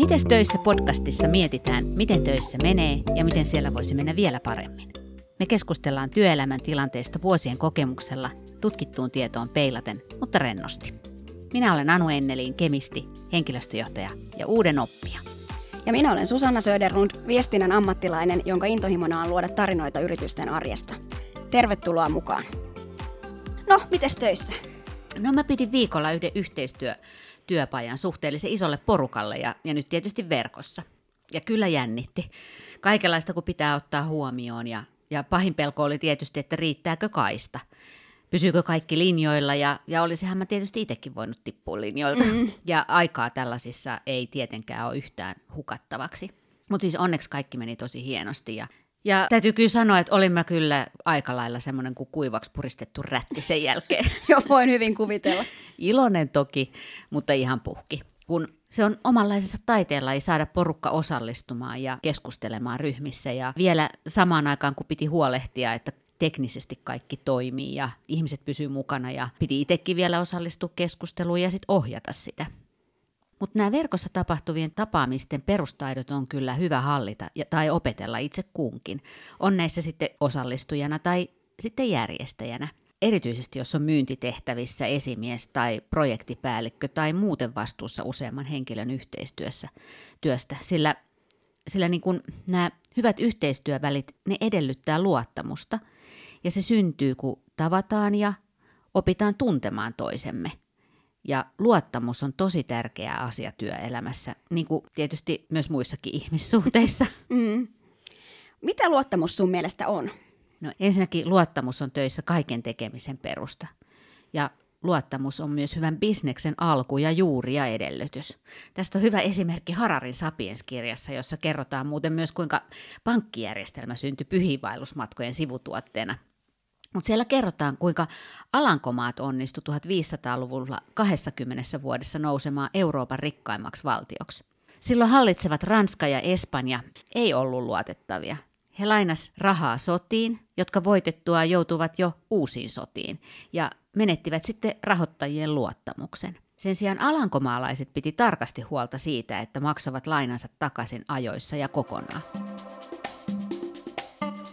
Mites töissä podcastissa mietitään, miten töissä menee ja miten siellä voisi mennä vielä paremmin. Me keskustellaan työelämän tilanteesta vuosien kokemuksella, tutkittuun tietoon peilaten, mutta rennosti. Minä olen Anu Enneliin, kemisti, henkilöstöjohtaja ja uuden oppija. Ja minä olen Susanna Söderlund, viestinnän ammattilainen, jonka intohimona on luoda tarinoita yritysten arjesta. Tervetuloa mukaan. No, mites töissä? No mä pidin viikolla yhden yhteistyö työpajan suhteellisen isolle porukalle ja, ja nyt tietysti verkossa. Ja kyllä jännitti. Kaikenlaista kun pitää ottaa huomioon ja, ja pahin pelko oli tietysti, että riittääkö kaista. Pysyykö kaikki linjoilla ja, ja olisihan mä tietysti itsekin voinut tippua linjoilta. Mm. Ja aikaa tällaisissa ei tietenkään ole yhtään hukattavaksi. Mutta siis onneksi kaikki meni tosi hienosti ja ja täytyy kyllä sanoa, että olin mä kyllä aika lailla semmoinen kuin kuivaksi puristettu rätti sen jälkeen. Joo, voin hyvin kuvitella. Iloinen toki, mutta ihan puhki. Kun se on omanlaisessa taiteella ei saada porukka osallistumaan ja keskustelemaan ryhmissä ja vielä samaan aikaan, kun piti huolehtia, että teknisesti kaikki toimii ja ihmiset pysyy mukana ja piti itsekin vielä osallistua keskusteluun ja sitten ohjata sitä. Mutta nämä verkossa tapahtuvien tapaamisten perustaidot on kyllä hyvä hallita ja, tai opetella itse kunkin. On näissä sitten osallistujana tai sitten järjestäjänä. Erityisesti jos on myyntitehtävissä esimies tai projektipäällikkö tai muuten vastuussa useamman henkilön yhteistyössä työstä, sillä, sillä niin kun nämä hyvät yhteistyövälit, ne edellyttää luottamusta ja se syntyy, kun tavataan ja opitaan tuntemaan toisemme – ja luottamus on tosi tärkeä asia työelämässä, niin kuin tietysti myös muissakin ihmissuhteissa. Mm. Mitä luottamus sun mielestä on? No ensinnäkin luottamus on töissä kaiken tekemisen perusta. Ja luottamus on myös hyvän bisneksen alku ja juuri ja edellytys. Tästä on hyvä esimerkki Hararin Sapiens-kirjassa, jossa kerrotaan muuten myös kuinka pankkijärjestelmä syntyi pyhiinvaellusmatkojen sivutuotteena – mutta siellä kerrotaan, kuinka Alankomaat onnistui 1500-luvulla 20 vuodessa nousemaan Euroopan rikkaimmaksi valtioksi. Silloin hallitsevat Ranska ja Espanja ei ollut luotettavia. He lainas rahaa sotiin, jotka voitettua joutuvat jo uusiin sotiin, ja menettivät sitten rahoittajien luottamuksen. Sen sijaan alankomaalaiset piti tarkasti huolta siitä, että maksavat lainansa takaisin ajoissa ja kokonaan.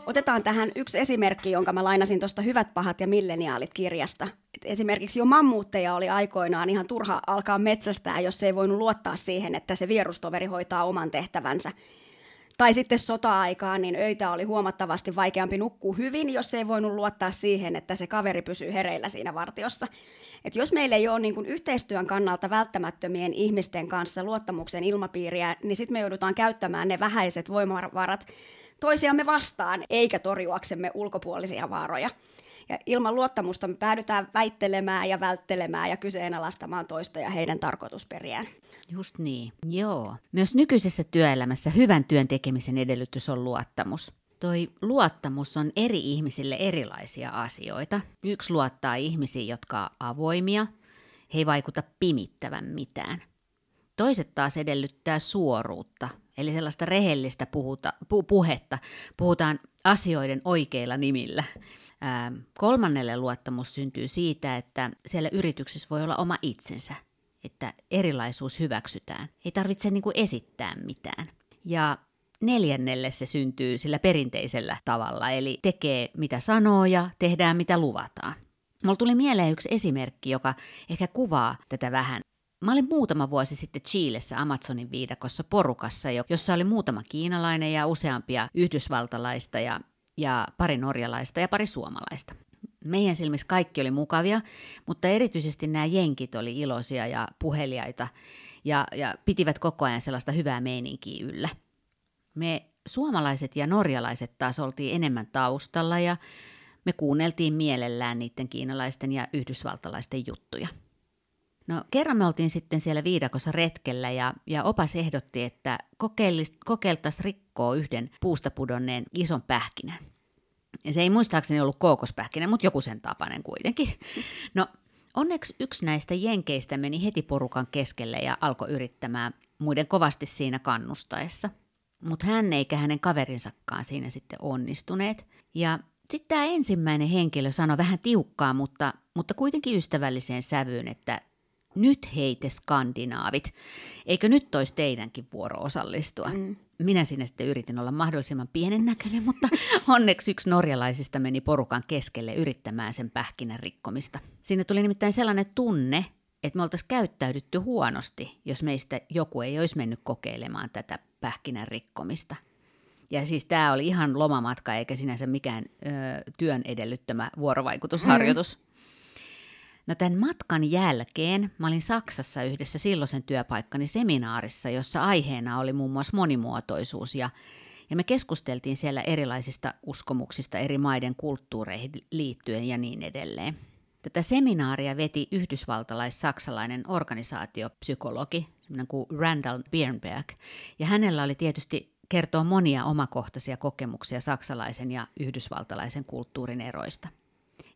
Otetaan tähän yksi esimerkki, jonka mä lainasin tuosta Hyvät, pahat ja milleniaalit kirjasta. Et esimerkiksi jo mammuutteja oli aikoinaan ihan turha alkaa metsästää, jos ei voinut luottaa siihen, että se vierustoveri hoitaa oman tehtävänsä. Tai sitten sota-aikaan, niin öitä oli huomattavasti vaikeampi nukkua hyvin, jos ei voinut luottaa siihen, että se kaveri pysyy hereillä siinä vartiossa. Et jos meillä ei ole niin kuin yhteistyön kannalta välttämättömien ihmisten kanssa luottamuksen ilmapiiriä, niin sitten me joudutaan käyttämään ne vähäiset voimavarat toisiamme vastaan, eikä torjuaksemme ulkopuolisia vaaroja. Ja ilman luottamusta me päädytään väittelemään ja välttelemään ja kyseenalaistamaan toista ja heidän tarkoitusperiään. Just niin, joo. Myös nykyisessä työelämässä hyvän työn tekemisen edellytys on luottamus. Toi luottamus on eri ihmisille erilaisia asioita. Yksi luottaa ihmisiin, jotka on avoimia. He ei vaikuta pimittävän mitään. Toiset taas edellyttää suoruutta, eli sellaista rehellistä puhuta, pu, puhetta. Puhutaan asioiden oikeilla nimillä. Ää, kolmannelle luottamus syntyy siitä, että siellä yrityksessä voi olla oma itsensä, että erilaisuus hyväksytään. Ei tarvitse niin kuin esittää mitään. Ja neljännelle se syntyy sillä perinteisellä tavalla, eli tekee mitä sanoo ja tehdään mitä luvataan. Mulla tuli mieleen yksi esimerkki, joka ehkä kuvaa tätä vähän. Mä olin muutama vuosi sitten Chiilessä Amazonin viidakossa porukassa, jossa oli muutama kiinalainen ja useampia yhdysvaltalaista ja, ja pari norjalaista ja pari suomalaista. Meidän silmissä kaikki oli mukavia, mutta erityisesti nämä jenkit oli iloisia ja puheliaita ja, ja pitivät koko ajan sellaista hyvää meininkiä yllä. Me suomalaiset ja norjalaiset taas oltiin enemmän taustalla ja me kuunneltiin mielellään niiden kiinalaisten ja yhdysvaltalaisten juttuja – No kerran me oltiin sitten siellä viidakossa retkellä ja, ja opas ehdotti, että kokeiltaisiin rikkoa yhden puusta pudonneen ison pähkinän. Ja se ei muistaakseni ollut kookospähkinä, mutta joku sen tapainen kuitenkin. No onneksi yksi näistä jenkeistä meni heti porukan keskelle ja alkoi yrittämään muiden kovasti siinä kannustaessa. Mutta hän eikä hänen kaverinsakaan siinä sitten onnistuneet. Ja sitten tämä ensimmäinen henkilö sanoi vähän tiukkaa, mutta, mutta kuitenkin ystävälliseen sävyyn, että nyt heite skandinaavit, eikö nyt olisi teidänkin vuoro osallistua? Mm. Minä sinne sitten yritin olla mahdollisimman pienen näköinen, mutta onneksi yksi norjalaisista meni porukan keskelle yrittämään sen pähkinän rikkomista. Siinä tuli nimittäin sellainen tunne, että me oltaisiin käyttäydytty huonosti, jos meistä joku ei olisi mennyt kokeilemaan tätä pähkinän rikkomista. Ja siis tämä oli ihan lomamatka eikä sinänsä mikään ö, työn edellyttämä vuorovaikutusharjoitus. Mm. No tämän matkan jälkeen mä olin Saksassa yhdessä silloisen työpaikkani seminaarissa, jossa aiheena oli muun muassa monimuotoisuus ja, ja me keskusteltiin siellä erilaisista uskomuksista eri maiden kulttuureihin liittyen ja niin edelleen. Tätä seminaaria veti yhdysvaltalais-saksalainen organisaatiopsykologi, semmoinen kuin Randall Birnberg, ja hänellä oli tietysti kertoa monia omakohtaisia kokemuksia saksalaisen ja yhdysvaltalaisen kulttuurin eroista.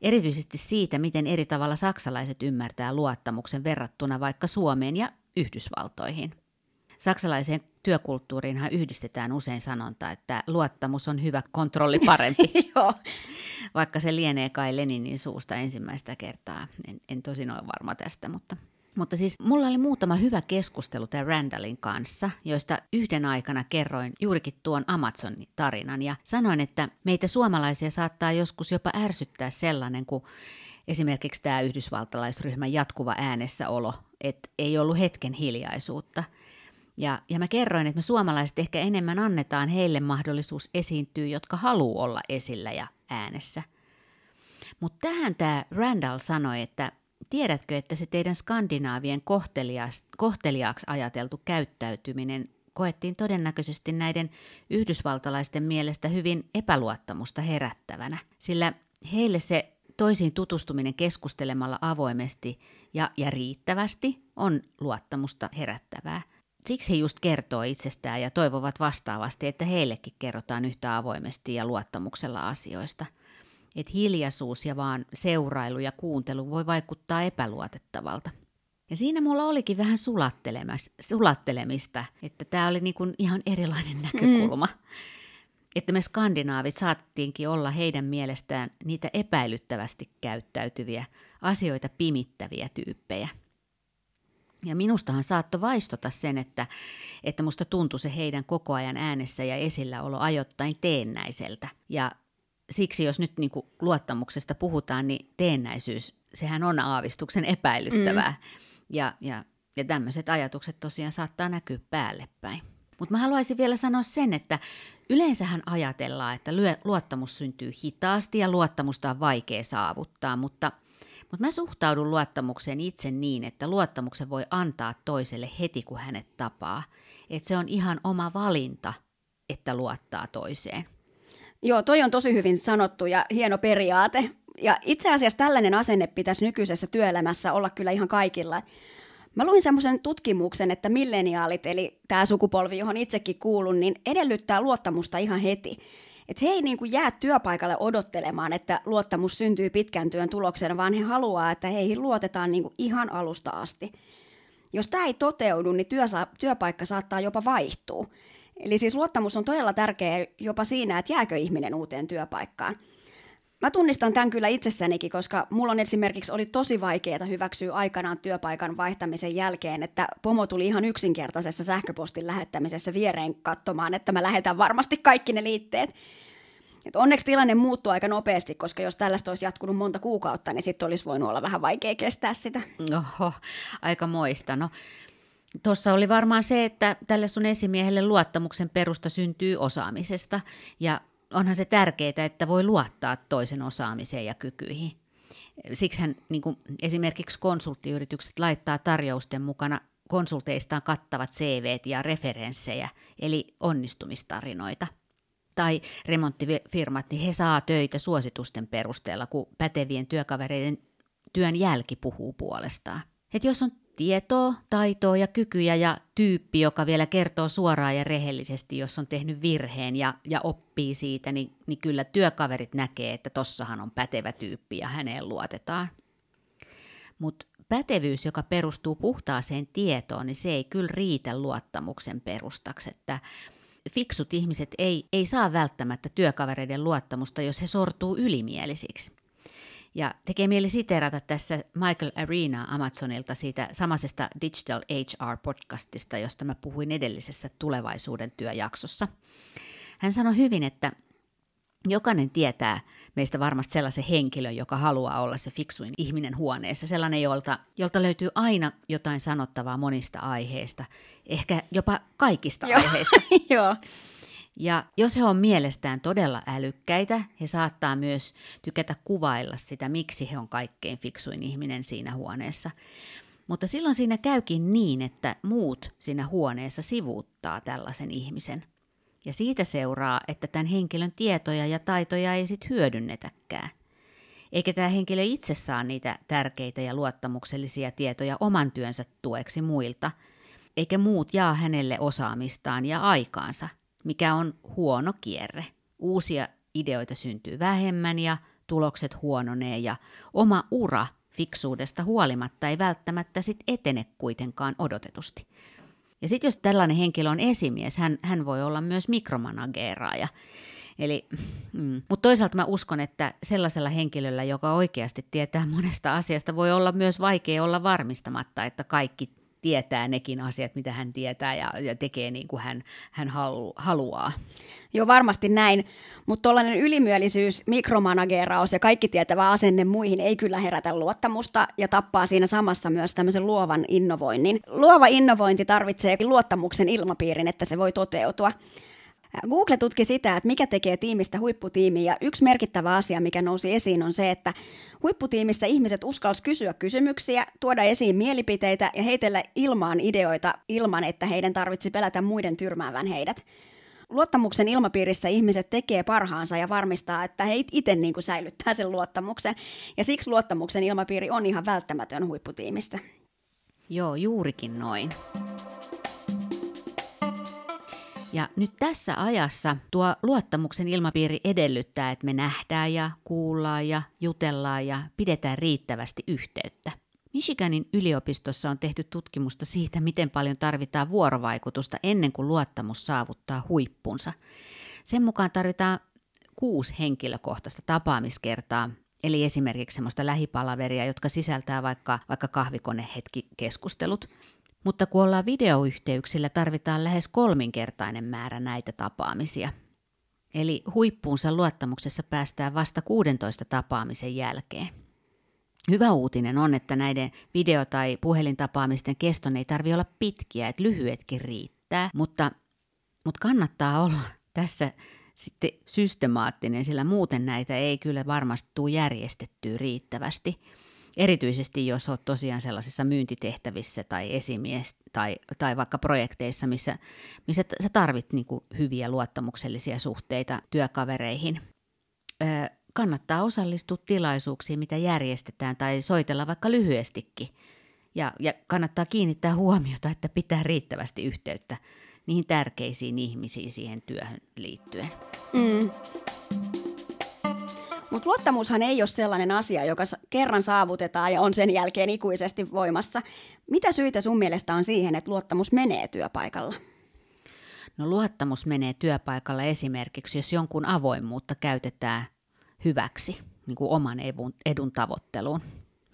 Erityisesti siitä, miten eri tavalla saksalaiset ymmärtää luottamuksen verrattuna vaikka Suomeen ja Yhdysvaltoihin. Saksalaiseen työkulttuuriinhan yhdistetään usein sanonta, että luottamus on hyvä, kontrolli parempi. Joo. Vaikka se lienee kai Leninin suusta ensimmäistä kertaa. En, en tosin ole varma tästä, mutta mutta siis mulla oli muutama hyvä keskustelu tämän Randallin kanssa, joista yhden aikana kerroin juurikin tuon Amazonin tarinan ja sanoin, että meitä suomalaisia saattaa joskus jopa ärsyttää sellainen, kun esimerkiksi tämä yhdysvaltalaisryhmän jatkuva äänessäolo, että ei ollut hetken hiljaisuutta. Ja, ja mä kerroin, että me suomalaiset ehkä enemmän annetaan heille mahdollisuus esiintyä, jotka haluaa olla esillä ja äänessä. Mutta tähän tämä Randall sanoi, että Tiedätkö, että se teidän skandinaavien kohteliaaksi ajateltu käyttäytyminen koettiin todennäköisesti näiden yhdysvaltalaisten mielestä hyvin epäluottamusta herättävänä, sillä heille se toisiin tutustuminen keskustelemalla avoimesti ja, ja riittävästi on luottamusta herättävää. Siksi he just kertoo itsestään ja toivovat vastaavasti, että heillekin kerrotaan yhtä avoimesti ja luottamuksella asioista – että hiljaisuus ja vaan seurailu ja kuuntelu voi vaikuttaa epäluotettavalta. Ja siinä mulla olikin vähän sulattelemista, että tämä oli niin kuin ihan erilainen näkökulma. Mm. Että me skandinaavit saattiinkin olla heidän mielestään niitä epäilyttävästi käyttäytyviä, asioita pimittäviä tyyppejä. Ja minustahan saattoi vaistota sen, että, että musta tuntui se heidän koko ajan äänessä ja esilläolo ajoittain teennäiseltä. Ja siksi jos nyt niin kuin luottamuksesta puhutaan, niin teennäisyys, sehän on aavistuksen epäilyttävää. Mm. Ja, ja, ja tämmöiset ajatukset tosiaan saattaa näkyä päälle päin. Mutta mä haluaisin vielä sanoa sen, että yleensähän ajatellaan, että luottamus syntyy hitaasti ja luottamusta on vaikea saavuttaa, mutta, mutta mä suhtaudun luottamukseen itse niin, että luottamuksen voi antaa toiselle heti, kun hänet tapaa. Että se on ihan oma valinta, että luottaa toiseen. Joo, toi on tosi hyvin sanottu ja hieno periaate. Ja itse asiassa tällainen asenne pitäisi nykyisessä työelämässä olla kyllä ihan kaikilla. Mä luin semmoisen tutkimuksen, että milleniaalit, eli tämä sukupolvi, johon itsekin kuulun, niin edellyttää luottamusta ihan heti. Että he ei niin kuin jää työpaikalle odottelemaan, että luottamus syntyy pitkän työn tuloksena, vaan he haluaa, että heihin luotetaan niin kuin ihan alusta asti. Jos tämä ei toteudu, niin työpaikka saattaa jopa vaihtua. Eli siis luottamus on todella tärkeä jopa siinä, että jääkö ihminen uuteen työpaikkaan. Mä tunnistan tämän kyllä itsessänikin, koska mulla on esimerkiksi oli tosi vaikeaa hyväksyä aikanaan työpaikan vaihtamisen jälkeen, että pomo tuli ihan yksinkertaisessa sähköpostin lähettämisessä viereen katsomaan, että mä lähetän varmasti kaikki ne liitteet. Et onneksi tilanne muuttuu aika nopeasti, koska jos tällaista olisi jatkunut monta kuukautta, niin sitten olisi voinut olla vähän vaikea kestää sitä. Oho, aika moista. No, Tuossa oli varmaan se, että tälle sun esimiehelle luottamuksen perusta syntyy osaamisesta ja onhan se tärkeää, että voi luottaa toisen osaamiseen ja kykyihin. Siksi hän niin kuin esimerkiksi konsulttiyritykset laittaa tarjousten mukana konsulteistaan kattavat CV ja referenssejä, eli onnistumistarinoita. Tai remonttifirmat, niin he saa töitä suositusten perusteella, kun pätevien työkavereiden työn jälki puhuu puolestaan. Et jos on tietoa, taitoa ja kykyjä ja tyyppi, joka vielä kertoo suoraan ja rehellisesti, jos on tehnyt virheen ja, ja oppii siitä, niin, niin kyllä työkaverit näkee, että tossahan on pätevä tyyppi ja häneen luotetaan. Mutta pätevyys, joka perustuu puhtaaseen tietoon, niin se ei kyllä riitä luottamuksen perustaksi, että fiksut ihmiset ei, ei saa välttämättä työkavereiden luottamusta, jos he sortuu ylimielisiksi. Ja tekee mieli siteerata tässä Michael Arena Amazonilta siitä samaisesta Digital HR-podcastista, josta mä puhuin edellisessä tulevaisuuden työjaksossa. Hän sanoi hyvin, että jokainen tietää meistä varmasti sellaisen henkilön, joka haluaa olla se fiksuin ihminen huoneessa. Sellainen, jolta, jolta löytyy aina jotain sanottavaa monista aiheista, ehkä jopa kaikista aiheista. Joo. Ja jos he on mielestään todella älykkäitä, he saattaa myös tykätä kuvailla sitä, miksi he on kaikkein fiksuin ihminen siinä huoneessa. Mutta silloin siinä käykin niin, että muut siinä huoneessa sivuuttaa tällaisen ihmisen. Ja siitä seuraa, että tämän henkilön tietoja ja taitoja ei sitten hyödynnetäkään. Eikä tämä henkilö itse saa niitä tärkeitä ja luottamuksellisia tietoja oman työnsä tueksi muilta, eikä muut jaa hänelle osaamistaan ja aikaansa – mikä on huono kierre. Uusia ideoita syntyy vähemmän ja tulokset huononee ja oma ura fiksuudesta huolimatta ei välttämättä sit etene kuitenkaan odotetusti. Ja sitten jos tällainen henkilö on esimies, hän, hän voi olla myös mikromanageeraaja. Eli, mm. Mutta toisaalta mä uskon, että sellaisella henkilöllä, joka oikeasti tietää monesta asiasta, voi olla myös vaikea olla varmistamatta, että kaikki tietää nekin asiat, mitä hän tietää ja, ja tekee niin kuin hän, hän halu, haluaa. Joo, varmasti näin, mutta tuollainen ylimielisyys, mikromanageeraus ja kaikki tietävä asenne muihin ei kyllä herätä luottamusta ja tappaa siinä samassa myös tämmöisen luovan innovoinnin. Luova innovointi tarvitsee luottamuksen ilmapiirin, että se voi toteutua. Google tutki sitä, että mikä tekee tiimistä huipputiimiä, ja yksi merkittävä asia, mikä nousi esiin, on se, että huipputiimissä ihmiset uskalsivat kysyä kysymyksiä, tuoda esiin mielipiteitä ja heitellä ilmaan ideoita ilman, että heidän tarvitsi pelätä muiden tyrmäävän heidät. Luottamuksen ilmapiirissä ihmiset tekee parhaansa ja varmistaa, että he itse niin kuin säilyttää sen luottamuksen. Ja siksi luottamuksen ilmapiiri on ihan välttämätön huipputiimissä. Joo, juurikin noin. Ja nyt tässä ajassa tuo luottamuksen ilmapiiri edellyttää, että me nähdään ja kuullaan ja jutellaan ja pidetään riittävästi yhteyttä. Michiganin yliopistossa on tehty tutkimusta siitä, miten paljon tarvitaan vuorovaikutusta ennen kuin luottamus saavuttaa huippunsa. Sen mukaan tarvitaan kuusi henkilökohtaista tapaamiskertaa, eli esimerkiksi semmoista lähipalaveria, jotka sisältää vaikka, vaikka kahvikonehetkikeskustelut, mutta kun ollaan videoyhteyksillä, tarvitaan lähes kolminkertainen määrä näitä tapaamisia. Eli huippuunsa luottamuksessa päästään vasta 16 tapaamisen jälkeen. Hyvä uutinen on, että näiden video- tai puhelintapaamisten keston ei tarvitse olla pitkiä, että lyhyetkin riittää, mutta, mutta kannattaa olla tässä sitten systemaattinen, sillä muuten näitä ei kyllä varmasti tule järjestettyä riittävästi – Erityisesti jos olet tosiaan sellaisissa myyntitehtävissä tai esimies tai, tai vaikka projekteissa, missä, missä sä tarvit niin kuin hyviä luottamuksellisia suhteita työkavereihin. Kannattaa osallistua tilaisuuksiin, mitä järjestetään tai soitella vaikka lyhyestikin. Ja, ja kannattaa kiinnittää huomiota, että pitää riittävästi yhteyttä niihin tärkeisiin ihmisiin siihen työhön liittyen. Mm. Mutta luottamushan ei ole sellainen asia, joka kerran saavutetaan ja on sen jälkeen ikuisesti voimassa. Mitä syitä sun mielestä on siihen, että luottamus menee työpaikalla? No luottamus menee työpaikalla esimerkiksi, jos jonkun avoimuutta käytetään hyväksi, niin kuin oman edun, edun tavoitteluun.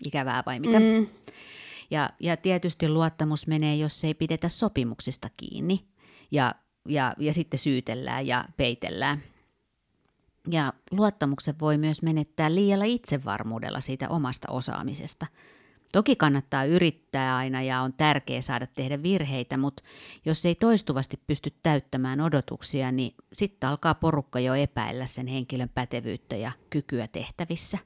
Ikävää vai mitä? Mm. Ja, ja tietysti luottamus menee, jos ei pidetä sopimuksista kiinni ja, ja, ja sitten syytellään ja peitellään – ja luottamuksen voi myös menettää liialla itsevarmuudella siitä omasta osaamisesta. Toki kannattaa yrittää aina ja on tärkeää saada tehdä virheitä, mutta jos ei toistuvasti pysty täyttämään odotuksia, niin sitten alkaa porukka jo epäillä sen henkilön pätevyyttä ja kykyä tehtävissä.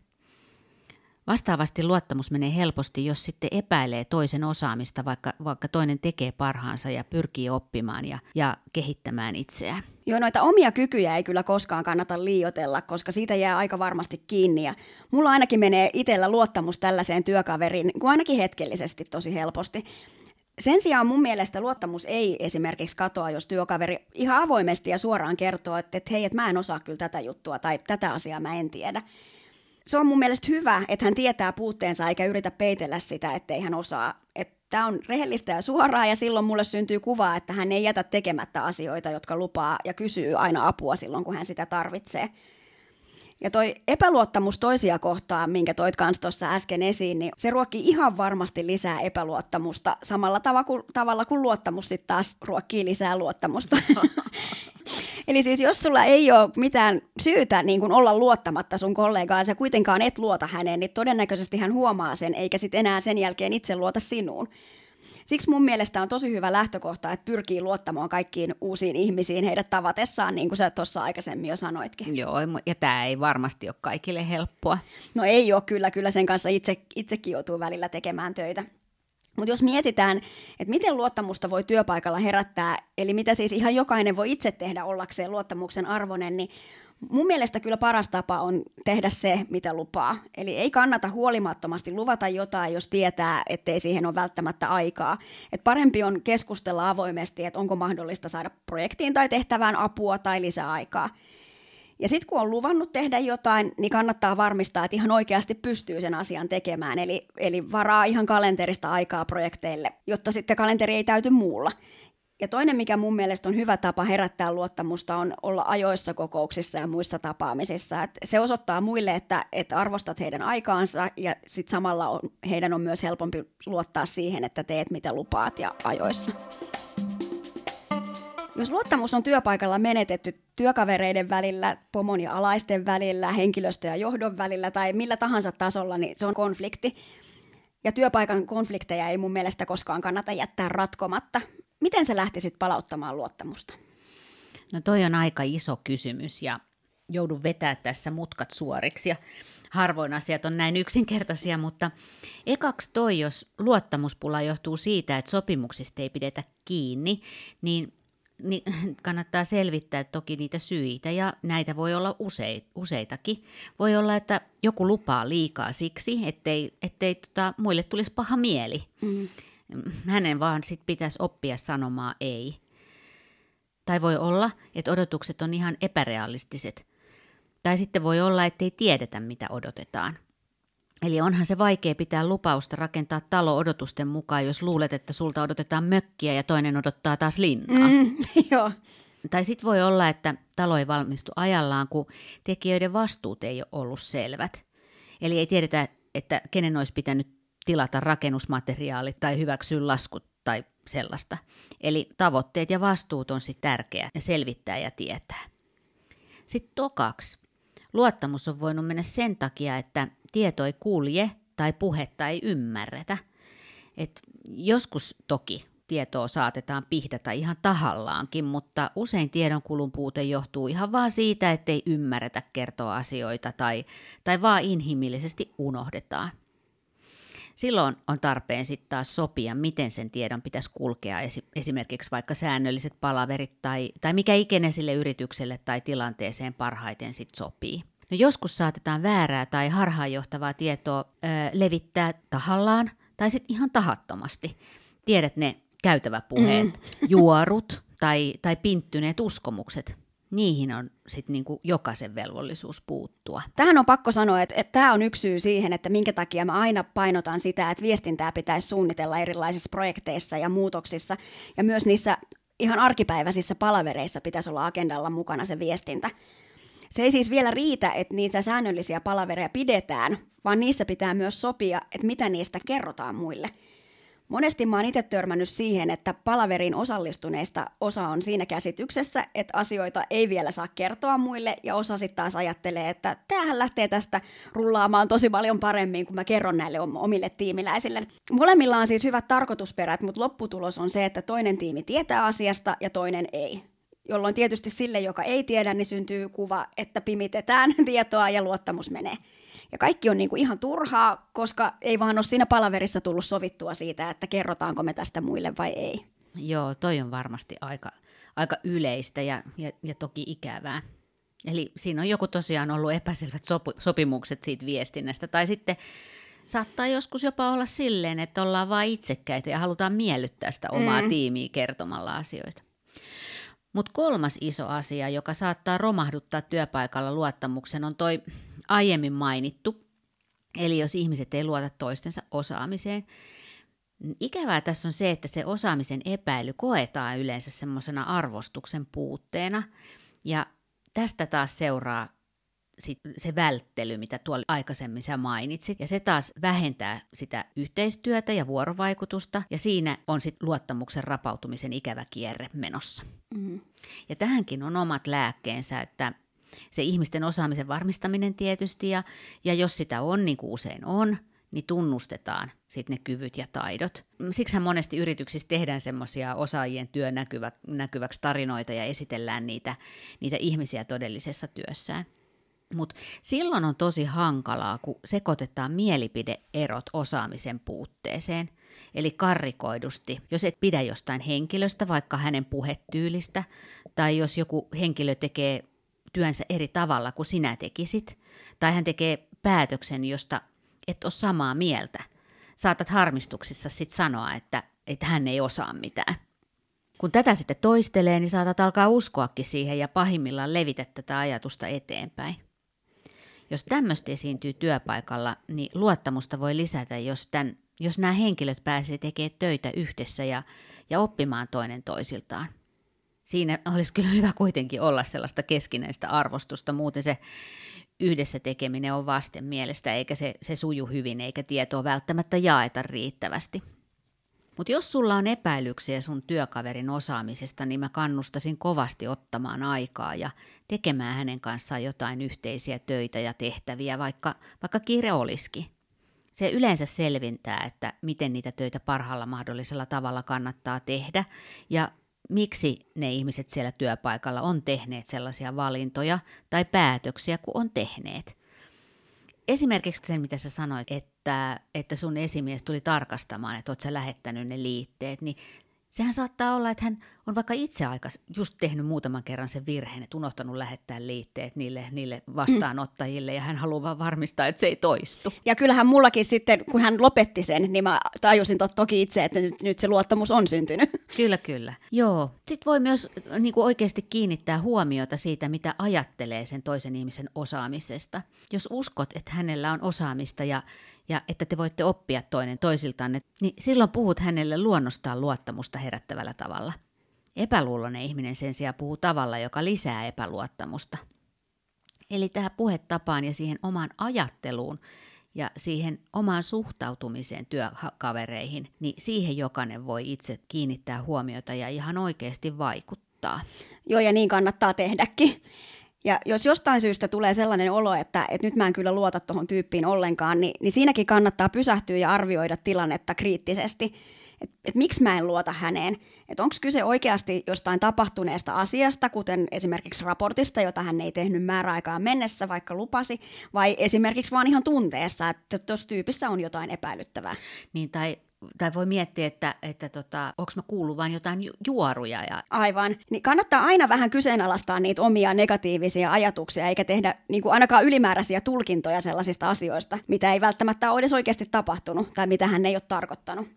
Vastaavasti luottamus menee helposti, jos sitten epäilee toisen osaamista, vaikka, vaikka toinen tekee parhaansa ja pyrkii oppimaan ja, ja kehittämään itseään. Joo, noita omia kykyjä ei kyllä koskaan kannata liiotella, koska siitä jää aika varmasti kiinni. Ja mulla ainakin menee itsellä luottamus tällaiseen työkaveriin, niin kuin ainakin hetkellisesti tosi helposti. Sen sijaan mun mielestä luottamus ei esimerkiksi katoa, jos työkaveri ihan avoimesti ja suoraan kertoo, että, että hei, että mä en osaa kyllä tätä juttua tai tätä asiaa mä en tiedä se on mun mielestä hyvä, että hän tietää puutteensa eikä yritä peitellä sitä, ettei hän osaa. Tämä on rehellistä ja suoraa ja silloin mulle syntyy kuva, että hän ei jätä tekemättä asioita, jotka lupaa ja kysyy aina apua silloin, kun hän sitä tarvitsee. Ja toi epäluottamus toisia kohtaan, minkä toit kans tuossa äsken esiin, niin se ruokkii ihan varmasti lisää epäluottamusta samalla tavalla kuin, tavalla kuin luottamus sitten taas ruokkii lisää luottamusta. Eli siis jos sulla ei ole mitään syytä niin kun olla luottamatta sun kollegaan, sä kuitenkaan et luota häneen, niin todennäköisesti hän huomaa sen, eikä sitten enää sen jälkeen itse luota sinuun. Siksi mun mielestä on tosi hyvä lähtökohta, että pyrkii luottamaan kaikkiin uusiin ihmisiin heidät tavatessaan, niin kuin sä tuossa aikaisemmin jo sanoitkin. Joo, ja tämä ei varmasti ole kaikille helppoa. No ei ole kyllä, kyllä sen kanssa itse, itsekin joutuu välillä tekemään töitä. Mutta jos mietitään, että miten luottamusta voi työpaikalla herättää, eli mitä siis ihan jokainen voi itse tehdä ollakseen luottamuksen arvoinen, niin mun mielestä kyllä paras tapa on tehdä se, mitä lupaa. Eli ei kannata huolimattomasti luvata jotain, jos tietää, ettei siihen ole välttämättä aikaa. Et parempi on keskustella avoimesti, että onko mahdollista saada projektiin tai tehtävään apua tai lisäaikaa. Ja sitten kun on luvannut tehdä jotain, niin kannattaa varmistaa, että ihan oikeasti pystyy sen asian tekemään. Eli, eli varaa ihan kalenterista aikaa projekteille, jotta sitten kalenteri ei täyty muulla. Ja toinen, mikä mun mielestä on hyvä tapa herättää luottamusta, on olla ajoissa kokouksissa ja muissa tapaamisissa. Et se osoittaa muille, että, että arvostat heidän aikaansa ja sit samalla on, heidän on myös helpompi luottaa siihen, että teet mitä lupaat ja ajoissa. Jos luottamus on työpaikalla menetetty työkavereiden välillä, pomon ja alaisten välillä, henkilöstö ja johdon välillä tai millä tahansa tasolla, niin se on konflikti. Ja työpaikan konflikteja ei mun mielestä koskaan kannata jättää ratkomatta. Miten sä lähtisit palauttamaan luottamusta? No toi on aika iso kysymys ja joudun vetää tässä mutkat suoriksi ja harvoin asiat on näin yksinkertaisia, mutta ekaksi toi, jos luottamuspula johtuu siitä, että sopimuksista ei pidetä kiinni, niin niin kannattaa selvittää toki niitä syitä, ja näitä voi olla useit, useitakin. Voi olla, että joku lupaa liikaa siksi, ettei, ettei tota, muille tulisi paha mieli. Mm. Hänen vaan sit pitäisi oppia sanomaan ei. Tai voi olla, että odotukset on ihan epärealistiset. Tai sitten voi olla, ettei tiedetä, mitä odotetaan. Eli onhan se vaikea pitää lupausta rakentaa talo odotusten mukaan, jos luulet, että sulta odotetaan mökkiä ja toinen odottaa taas linnaa. Mm, joo. Tai sitten voi olla, että talo ei valmistu ajallaan, kun tekijöiden vastuut ei ole ollut selvät. Eli ei tiedetä, että kenen olisi pitänyt tilata rakennusmateriaalit tai hyväksyä laskut tai sellaista. Eli tavoitteet ja vastuut on sitten tärkeää selvittää ja tietää. Sitten tokaksi. Luottamus on voinut mennä sen takia, että tieto ei kulje tai puhetta ei ymmärretä. Et joskus toki tietoa saatetaan pihdata ihan tahallaankin, mutta usein tiedonkulun puute johtuu ihan vaan siitä, ettei ymmärretä kertoa asioita tai, tai vaan inhimillisesti unohdetaan. Silloin on tarpeen sitten taas sopia, miten sen tiedon pitäisi kulkea, esimerkiksi vaikka säännölliset palaverit tai, tai mikä ikinä sille yritykselle tai tilanteeseen parhaiten sitten sopii. No joskus saatetaan väärää tai harhaanjohtavaa tietoa ö, levittää tahallaan tai sitten ihan tahattomasti. Tiedät ne käytäväpuheet, mm. juorut tai, tai pinttyneet uskomukset. Niihin on sitten niinku jokaisen velvollisuus puuttua. Tähän on pakko sanoa, että, että tämä on yksi syy siihen, että minkä takia mä aina painotan sitä, että viestintää pitäisi suunnitella erilaisissa projekteissa ja muutoksissa. Ja myös niissä ihan arkipäiväisissä palavereissa pitäisi olla agendalla mukana se viestintä. Se ei siis vielä riitä, että niitä säännöllisiä palavereja pidetään, vaan niissä pitää myös sopia, että mitä niistä kerrotaan muille. Monesti mä oon itse törmännyt siihen, että palaveriin osallistuneista osa on siinä käsityksessä, että asioita ei vielä saa kertoa muille, ja osa sitten taas ajattelee, että tämähän lähtee tästä rullaamaan tosi paljon paremmin, kun mä kerron näille omille tiimiläisille. Molemmilla on siis hyvät tarkoitusperät, mutta lopputulos on se, että toinen tiimi tietää asiasta ja toinen ei jolloin tietysti sille, joka ei tiedä, niin syntyy kuva, että pimitetään tietoa ja luottamus menee. Ja kaikki on niinku ihan turhaa, koska ei vaan ole siinä palaverissa tullut sovittua siitä, että kerrotaanko me tästä muille vai ei. Joo, toi on varmasti aika, aika yleistä ja, ja, ja toki ikävää. Eli siinä on joku tosiaan ollut epäselvät sop- sopimukset siitä viestinnästä. Tai sitten saattaa joskus jopa olla silleen, että ollaan vain itsekkäitä ja halutaan miellyttää sitä omaa mm. tiimiä kertomalla asioista. Mutta kolmas iso asia, joka saattaa romahduttaa työpaikalla luottamuksen, on toi aiemmin mainittu. Eli jos ihmiset ei luota toistensa osaamiseen. Ikävää tässä on se, että se osaamisen epäily koetaan yleensä semmoisena arvostuksen puutteena. Ja tästä taas seuraa sit se välttely, mitä tuolla aikaisemmin sä mainitsit. Ja se taas vähentää sitä yhteistyötä ja vuorovaikutusta, ja siinä on sitten luottamuksen rapautumisen ikävä kierre menossa. Mm. Ja tähänkin on omat lääkkeensä, että se ihmisten osaamisen varmistaminen tietysti, ja, ja jos sitä on, niin kuin usein on, niin tunnustetaan sitten ne kyvyt ja taidot. Siksihän monesti yrityksissä tehdään semmoisia osaajien työn näkyvä, näkyväksi tarinoita ja esitellään niitä, niitä ihmisiä todellisessa työssään. Mutta silloin on tosi hankalaa, kun sekoitetaan mielipideerot osaamisen puutteeseen. Eli karrikoidusti, jos et pidä jostain henkilöstä, vaikka hänen puhetyylistä, tai jos joku henkilö tekee työnsä eri tavalla kuin sinä tekisit, tai hän tekee päätöksen, josta et ole samaa mieltä. Saatat harmistuksissa sitten sanoa, että, että hän ei osaa mitään. Kun tätä sitten toistelee, niin saatat alkaa uskoakin siihen ja pahimmillaan levitä tätä ajatusta eteenpäin. Jos tämmöistä esiintyy työpaikalla, niin luottamusta voi lisätä, jos, tämän, jos nämä henkilöt pääsee tekemään töitä yhdessä ja, ja oppimaan toinen toisiltaan. Siinä olisi kyllä hyvä kuitenkin olla sellaista keskinäistä arvostusta, muuten se yhdessä tekeminen on vasten mielestä, eikä se, se suju hyvin, eikä tietoa välttämättä jaeta riittävästi. Mutta jos sulla on epäilyksiä sun työkaverin osaamisesta, niin mä kannustasin kovasti ottamaan aikaa ja tekemään hänen kanssaan jotain yhteisiä töitä ja tehtäviä, vaikka, vaikka kiire olisikin. Se yleensä selvintää, että miten niitä töitä parhaalla mahdollisella tavalla kannattaa tehdä ja miksi ne ihmiset siellä työpaikalla on tehneet sellaisia valintoja tai päätöksiä kuin on tehneet. Esimerkiksi sen, mitä sä sanoit, että, että sun esimies tuli tarkastamaan, että oot sä lähettänyt ne liitteet, niin Sehän saattaa olla, että hän on vaikka itse aika just tehnyt muutaman kerran sen virheen, että unohtanut lähettää liitteet niille, niille vastaanottajille ja hän haluaa vaan varmistaa, että se ei toistu. Ja kyllähän mullakin sitten, kun hän lopetti sen, niin mä tajusin tot, toki itse, että nyt, nyt se luottamus on syntynyt. Kyllä, kyllä. Joo. Sitten voi myös niin kuin oikeasti kiinnittää huomiota siitä, mitä ajattelee sen toisen ihmisen osaamisesta. Jos uskot, että hänellä on osaamista ja ja että te voitte oppia toinen toisiltanne, niin silloin puhut hänelle luonnostaan luottamusta herättävällä tavalla. Epäluuloinen ihminen sen sijaan puhuu tavalla, joka lisää epäluottamusta. Eli tähän puhetapaan ja siihen omaan ajatteluun ja siihen omaan suhtautumiseen työkavereihin, niin siihen jokainen voi itse kiinnittää huomiota ja ihan oikeasti vaikuttaa. Joo, ja niin kannattaa tehdäkin. Ja jos jostain syystä tulee sellainen olo, että, että nyt mä en kyllä luota tuohon tyyppiin ollenkaan, niin, niin siinäkin kannattaa pysähtyä ja arvioida tilannetta kriittisesti. Että et miksi mä en luota häneen? Että onko kyse oikeasti jostain tapahtuneesta asiasta, kuten esimerkiksi raportista, jota hän ei tehnyt määräaikaan mennessä, vaikka lupasi, vai esimerkiksi vaan ihan tunteessa, että tuossa tyypissä on jotain epäilyttävää. Niin, tai tai voi miettiä, että, että tota, onko mä kuullut vain jotain ju- juoruja. Ja... Aivan. Niin kannattaa aina vähän kyseenalaistaa niitä omia negatiivisia ajatuksia, eikä tehdä niin kuin ainakaan ylimääräisiä tulkintoja sellaisista asioista, mitä ei välttämättä ole edes oikeasti tapahtunut tai mitä hän ei ole tarkoittanut.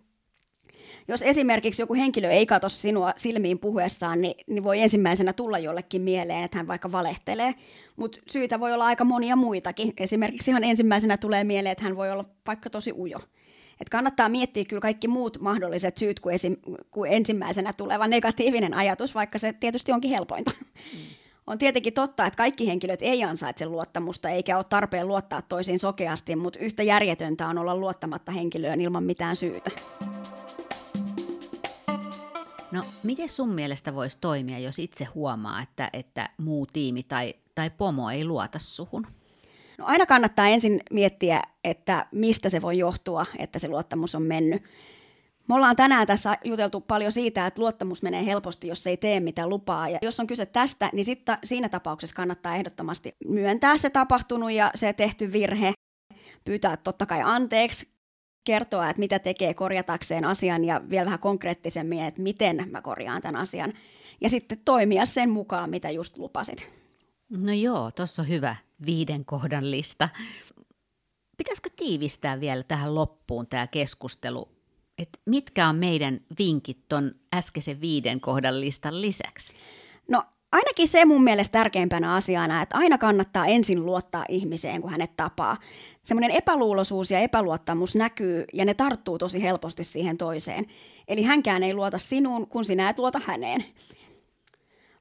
Jos esimerkiksi joku henkilö ei katso sinua silmiin puhuessaan, niin, niin voi ensimmäisenä tulla jollekin mieleen, että hän vaikka valehtelee. Mutta syitä voi olla aika monia muitakin. Esimerkiksi ihan ensimmäisenä tulee mieleen, että hän voi olla vaikka tosi ujo. Et kannattaa miettiä kyllä kaikki muut mahdolliset syyt kuin, esim, kuin ensimmäisenä tuleva negatiivinen ajatus, vaikka se tietysti onkin helpointa. Mm. On tietenkin totta, että kaikki henkilöt ei ansaitse luottamusta, eikä ole tarpeen luottaa toisiin sokeasti, mutta yhtä järjetöntä on olla luottamatta henkilöön ilman mitään syytä. No, miten sun mielestä voisi toimia, jos itse huomaa, että, että muu tiimi tai, tai pomo ei luota suhun? No aina kannattaa ensin miettiä, että mistä se voi johtua, että se luottamus on mennyt. Me ollaan tänään tässä juteltu paljon siitä, että luottamus menee helposti, jos ei tee mitä lupaa. Ja jos on kyse tästä, niin sitten siinä tapauksessa kannattaa ehdottomasti myöntää se tapahtunut ja se tehty virhe, pyytää totta kai anteeksi, kertoa, että mitä tekee korjatakseen asian ja vielä vähän konkreettisemmin, että miten mä korjaan tämän asian. Ja sitten toimia sen mukaan, mitä just lupasit. No joo, tuossa on hyvä viiden kohdan lista. Pitäisikö tiivistää vielä tähän loppuun tämä keskustelu, että mitkä on meidän vinkit tuon äskeisen viiden kohdan listan lisäksi? No ainakin se mun mielestä tärkeimpänä asiana, että aina kannattaa ensin luottaa ihmiseen, kun hänet tapaa. Semmoinen epäluuloisuus ja epäluottamus näkyy ja ne tarttuu tosi helposti siihen toiseen. Eli hänkään ei luota sinuun, kun sinä et luota häneen.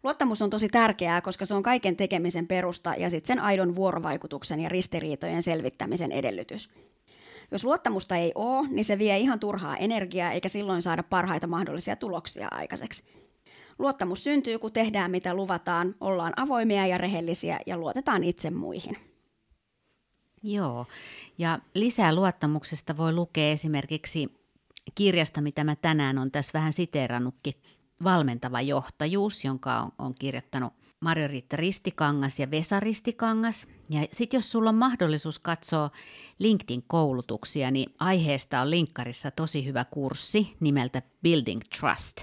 Luottamus on tosi tärkeää, koska se on kaiken tekemisen perusta ja sitten sen aidon vuorovaikutuksen ja ristiriitojen selvittämisen edellytys. Jos luottamusta ei ole, niin se vie ihan turhaa energiaa eikä silloin saada parhaita mahdollisia tuloksia aikaiseksi. Luottamus syntyy, kun tehdään mitä luvataan, ollaan avoimia ja rehellisiä ja luotetaan itse muihin. Joo, ja lisää luottamuksesta voi lukea esimerkiksi kirjasta, mitä mä tänään on tässä vähän siteerannutkin, Valmentava johtajuus, jonka on, on kirjoittanut Marjo-Riitta Ristikangas ja Vesa Ristikangas. Ja sitten jos sulla on mahdollisuus katsoa LinkedIn-koulutuksia, niin aiheesta on linkkarissa tosi hyvä kurssi nimeltä Building Trust.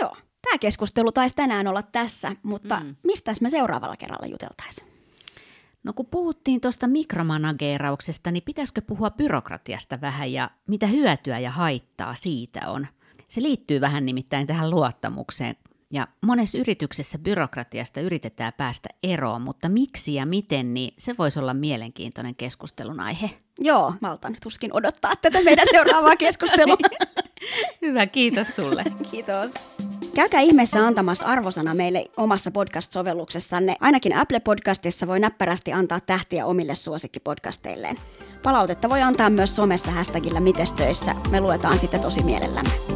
Joo, tämä keskustelu taisi tänään olla tässä, mutta mm. mistä me seuraavalla kerralla juteltaisiin? No kun puhuttiin tuosta mikromanageerauksesta, niin pitäisikö puhua byrokratiasta vähän ja mitä hyötyä ja haittaa siitä on? Se liittyy vähän nimittäin tähän luottamukseen. Ja monessa yrityksessä byrokratiasta yritetään päästä eroon, mutta miksi ja miten, niin se voisi olla mielenkiintoinen keskustelun aihe. Joo, maltan tuskin odottaa tätä meidän seuraavaa keskustelua. Hyvä, kiitos sulle. kiitos. Käykää ihmeessä antamassa arvosana meille omassa podcast-sovelluksessanne. Ainakin Apple Podcastissa voi näppärästi antaa tähtiä omille suosikkipodcasteilleen. Palautetta voi antaa myös somessa hashtagillä mitestöissä. Me luetaan sitä tosi mielellämme.